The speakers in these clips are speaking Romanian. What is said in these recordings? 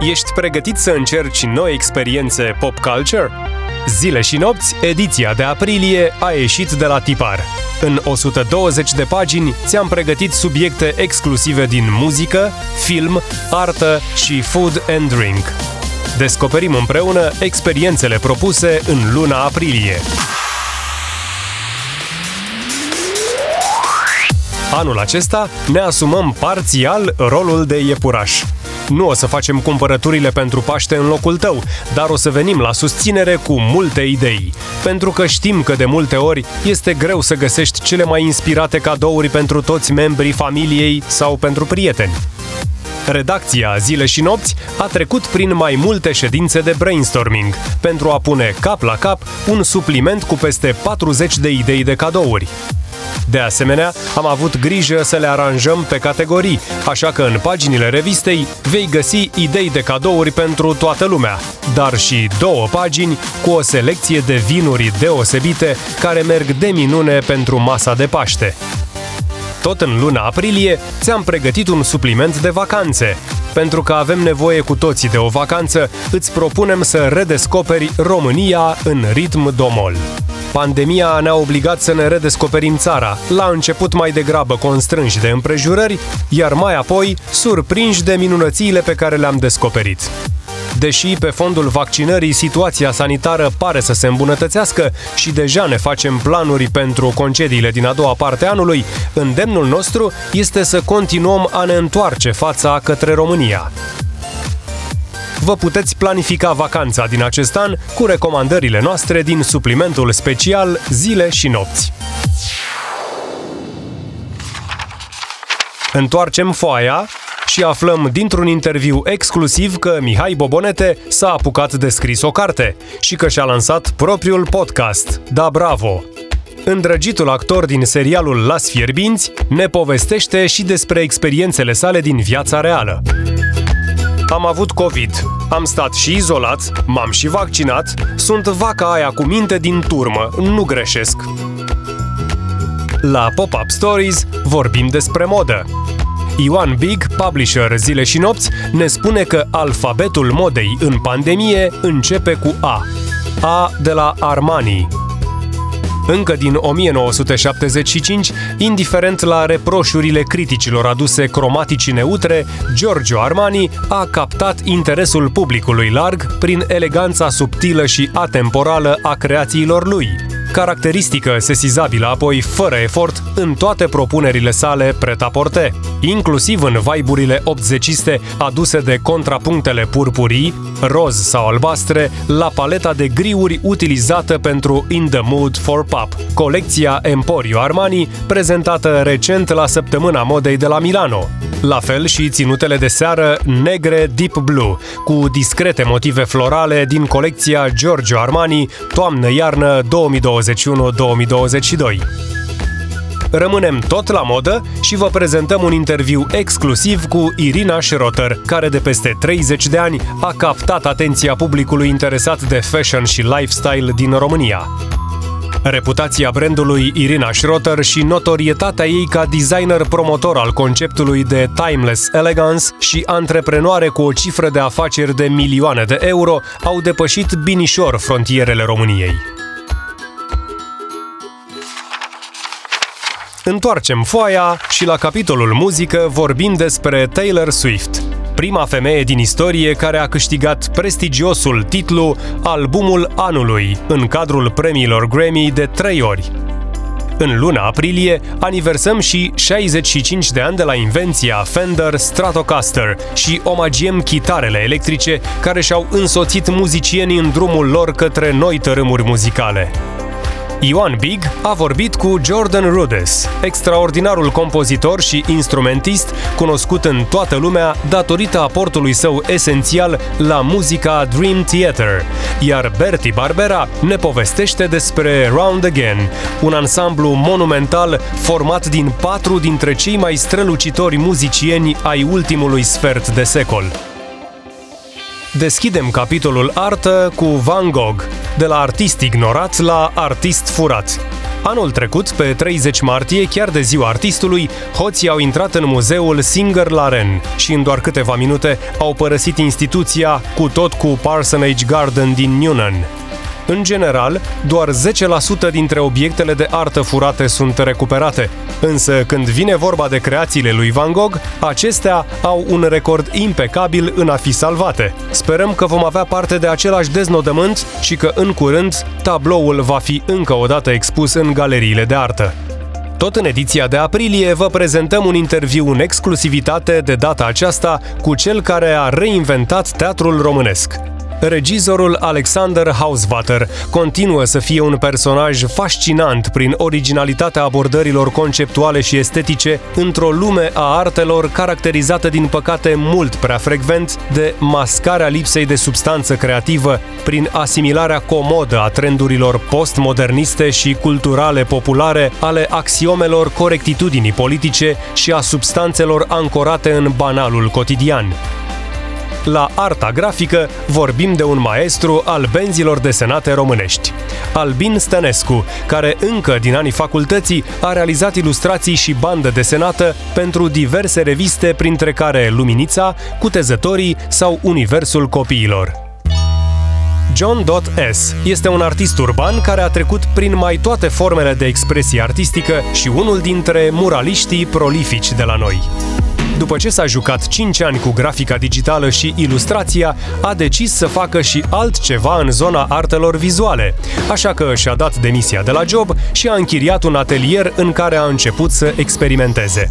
Ești pregătit să încerci noi experiențe pop culture? Zile și nopți, ediția de aprilie a ieșit de la tipar. În 120 de pagini ți-am pregătit subiecte exclusive din muzică, film, artă și food and drink. Descoperim împreună experiențele propuse în luna aprilie. Anul acesta ne asumăm parțial rolul de iepuraș. Nu o să facem cumpărăturile pentru Paște în locul tău, dar o să venim la susținere cu multe idei. Pentru că știm că de multe ori este greu să găsești cele mai inspirate cadouri pentru toți membrii familiei sau pentru prieteni. Redacția Zile și Nopți a trecut prin mai multe ședințe de brainstorming pentru a pune cap la cap un supliment cu peste 40 de idei de cadouri. De asemenea, am avut grijă să le aranjăm pe categorii, așa că în paginile revistei vei găsi idei de cadouri pentru toată lumea, dar și două pagini cu o selecție de vinuri deosebite care merg de minune pentru masa de Paște. Tot în luna aprilie ți-am pregătit un supliment de vacanțe. Pentru că avem nevoie cu toții de o vacanță, îți propunem să redescoperi România în ritm domol. Pandemia ne-a obligat să ne redescoperim țara, la început mai degrabă constrânși de împrejurări, iar mai apoi surprinși de minunățiile pe care le-am descoperit. Deși pe fondul vaccinării situația sanitară pare să se îmbunătățească și deja ne facem planuri pentru concediile din a doua parte a anului, îndemnul nostru este să continuăm a ne întoarce fața către România vă puteți planifica vacanța din acest an cu recomandările noastre din suplimentul special Zile și nopți. Întoarcem foaia și aflăm dintr-un interviu exclusiv că Mihai Bobonete s-a apucat de scris o carte și că și-a lansat propriul podcast, Da Bravo. Îndrăgitul actor din serialul Las Fierbinți ne povestește și despre experiențele sale din viața reală. Am avut COVID, am stat și izolat, m-am și vaccinat, sunt vaca aia cu minte din turmă, nu greșesc. La Pop-Up Stories vorbim despre modă. Ioan Big, publisher Zile și Nopți, ne spune că alfabetul modei în pandemie începe cu A. A de la Armani, încă din 1975, indiferent la reproșurile criticilor aduse cromaticii neutre, Giorgio Armani a captat interesul publicului larg prin eleganța subtilă și atemporală a creațiilor lui, caracteristică sesizabilă apoi fără efort în toate propunerile sale pret-a-porte, inclusiv în vaiburile obzeciste aduse de contrapunctele purpurii, roz sau albastre, la paleta de griuri utilizată pentru In the Mood for Pop, colecția Emporio Armani, prezentată recent la Săptămâna Modei de la Milano. La fel și ținutele de seară negre Deep Blue, cu discrete motive florale din colecția Giorgio Armani Toamnă-Iarnă 2021-2022. Rămânem tot la modă și vă prezentăm un interviu exclusiv cu Irina Schrotter, care de peste 30 de ani a captat atenția publicului interesat de fashion și lifestyle din România. Reputația brandului Irina Schrotter și notorietatea ei ca designer promotor al conceptului de timeless elegance și antreprenoare cu o cifră de afaceri de milioane de euro au depășit binișor frontierele României. Întoarcem foaia și la capitolul muzică vorbim despre Taylor Swift, prima femeie din istorie care a câștigat prestigiosul titlu Albumul Anului în cadrul premiilor Grammy de trei ori. În luna aprilie aniversăm și 65 de ani de la invenția Fender Stratocaster și omagiem chitarele electrice care și-au însoțit muzicienii în drumul lor către noi tărâmuri muzicale. Ioan Big a vorbit cu Jordan Rudess, extraordinarul compozitor și instrumentist cunoscut în toată lumea datorită aportului său esențial la muzica Dream Theater, iar Bertie Barbera ne povestește despre Round Again, un ansamblu monumental format din patru dintre cei mai strălucitori muzicieni ai ultimului sfert de secol. Deschidem capitolul artă cu Van Gogh, de la artist ignorat la artist furat. Anul trecut, pe 30 martie, chiar de ziua artistului, hoții au intrat în muzeul Singer Laren și în doar câteva minute au părăsit instituția cu tot cu Parsonage Garden din Newnan. În general, doar 10% dintre obiectele de artă furate sunt recuperate, însă când vine vorba de creațiile lui Van Gogh, acestea au un record impecabil în a fi salvate. Sperăm că vom avea parte de același deznodământ și că în curând tabloul va fi încă o dată expus în galeriile de artă. Tot în ediția de aprilie vă prezentăm un interviu în exclusivitate de data aceasta cu cel care a reinventat teatrul românesc. Regizorul Alexander Hausvater continuă să fie un personaj fascinant prin originalitatea abordărilor conceptuale și estetice într-o lume a artelor caracterizată din păcate mult prea frecvent de mascarea lipsei de substanță creativă prin asimilarea comodă a trendurilor postmoderniste și culturale populare ale axiomelor corectitudinii politice și a substanțelor ancorate în banalul cotidian. La Arta Grafică vorbim de un maestru al benzilor desenate românești. Albin Stănescu, care încă din anii facultății a realizat ilustrații și bandă desenată pentru diverse reviste, printre care Luminița, Cutezătorii sau Universul Copiilor. John Dot S. este un artist urban care a trecut prin mai toate formele de expresie artistică și unul dintre muraliștii prolifici de la noi. După ce s-a jucat 5 ani cu grafica digitală și ilustrația, a decis să facă și altceva în zona artelor vizuale, așa că și-a dat demisia de la job și a închiriat un atelier în care a început să experimenteze.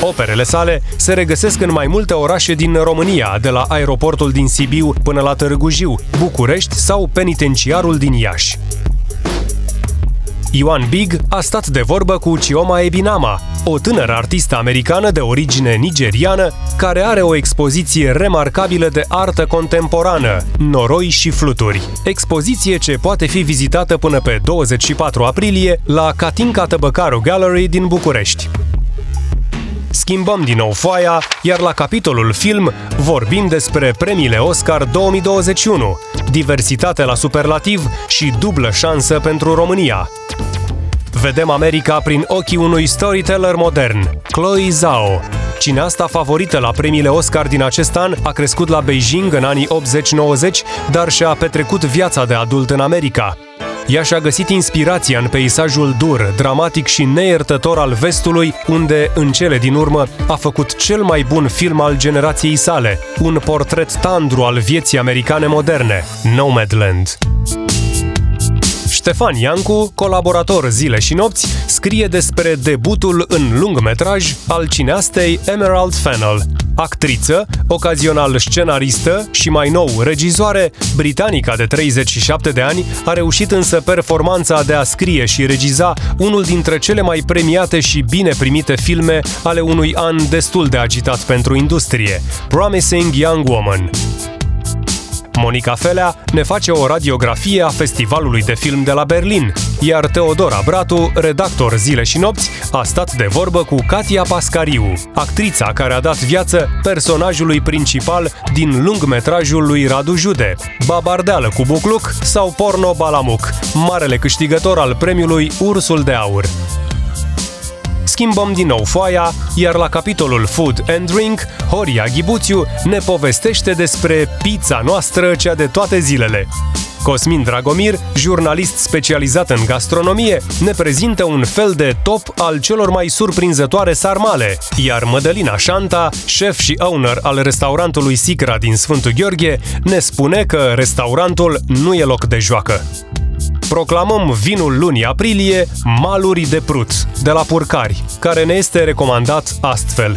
Operele sale se regăsesc în mai multe orașe din România, de la aeroportul din Sibiu până la Târgu Jiu, București sau penitenciarul din Iași. Ioan Big a stat de vorbă cu Chioma Ebinama, o tânără artistă americană de origine nigeriană care are o expoziție remarcabilă de artă contemporană, noroi și fluturi. Expoziție ce poate fi vizitată până pe 24 aprilie la Katinka Tăbăcaru Gallery din București. Schimbăm din nou foaia, iar la capitolul film vorbim despre premiile Oscar 2021, diversitate la superlativ și dublă șansă pentru România. Vedem America prin ochii unui storyteller modern, Chloe Zhao. Cineasta favorită la premiile Oscar din acest an a crescut la Beijing în anii 80-90, dar și-a petrecut viața de adult în America. Ea și-a găsit inspirația în peisajul dur, dramatic și neiertător al vestului, unde, în cele din urmă, a făcut cel mai bun film al generației sale, un portret tandru al vieții americane moderne, Nomadland. Ștefan Iancu, colaborator zile și nopți, scrie despre debutul în lungmetraj al cineastei Emerald Fennell, actriță, ocazional scenaristă și mai nou regizoare, britanica de 37 de ani a reușit însă performanța de a scrie și regiza unul dintre cele mai premiate și bine primite filme ale unui an destul de agitat pentru industrie, Promising Young Woman. Monica Felea ne face o radiografie a Festivalului de Film de la Berlin, iar Teodora Bratu, redactor zile și nopți, a stat de vorbă cu Katia Pascariu, actrița care a dat viață personajului principal din lungmetrajul lui Radu Jude, Babardeală cu Bucluc sau Porno Balamuc, marele câștigător al premiului Ursul de Aur schimbăm din nou foaia, iar la capitolul Food and Drink, Horia Ghibuțiu ne povestește despre pizza noastră cea de toate zilele. Cosmin Dragomir, jurnalist specializat în gastronomie, ne prezintă un fel de top al celor mai surprinzătoare sarmale, iar Mădălina Șanta, șef și owner al restaurantului Sicra din Sfântul Gheorghe, ne spune că restaurantul nu e loc de joacă proclamăm vinul lunii aprilie Maluri de Prut, de la Purcari, care ne este recomandat astfel.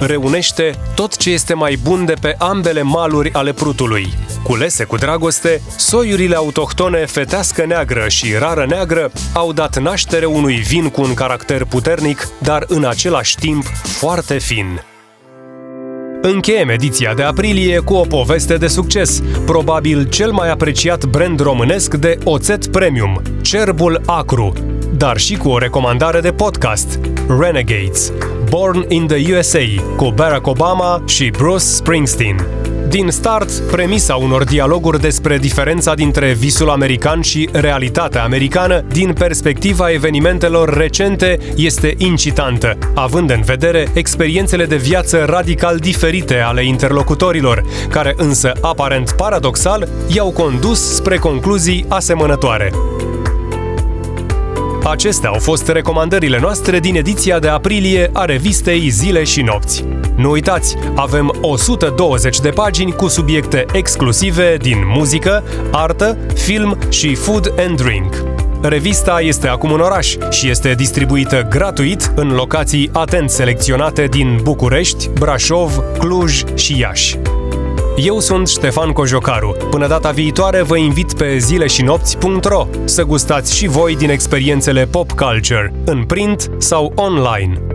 Reunește tot ce este mai bun de pe ambele maluri ale prutului. Culese cu dragoste, soiurile autohtone fetească neagră și rară neagră au dat naștere unui vin cu un caracter puternic, dar în același timp foarte fin. Încheiem ediția de aprilie cu o poveste de succes, probabil cel mai apreciat brand românesc de oțet premium, Cerbul Acru, dar și cu o recomandare de podcast, Renegades, Born in the USA, cu Barack Obama și Bruce Springsteen. Din start, premisa unor dialoguri despre diferența dintre visul american și realitatea americană din perspectiva evenimentelor recente este incitantă, având în vedere experiențele de viață radical diferite ale interlocutorilor, care însă aparent paradoxal i-au condus spre concluzii asemănătoare. Acestea au fost recomandările noastre din ediția de aprilie a revistei Zile și Nopți. Nu uitați, avem 120 de pagini cu subiecte exclusive din muzică, artă, film și food and drink. Revista este acum în oraș și este distribuită gratuit în locații atent selecționate din București, Brașov, Cluj și Iași. Eu sunt Ștefan Cojocaru. Până data viitoare vă invit pe zileșinopți.ro să gustați și voi din experiențele pop culture, în print sau online.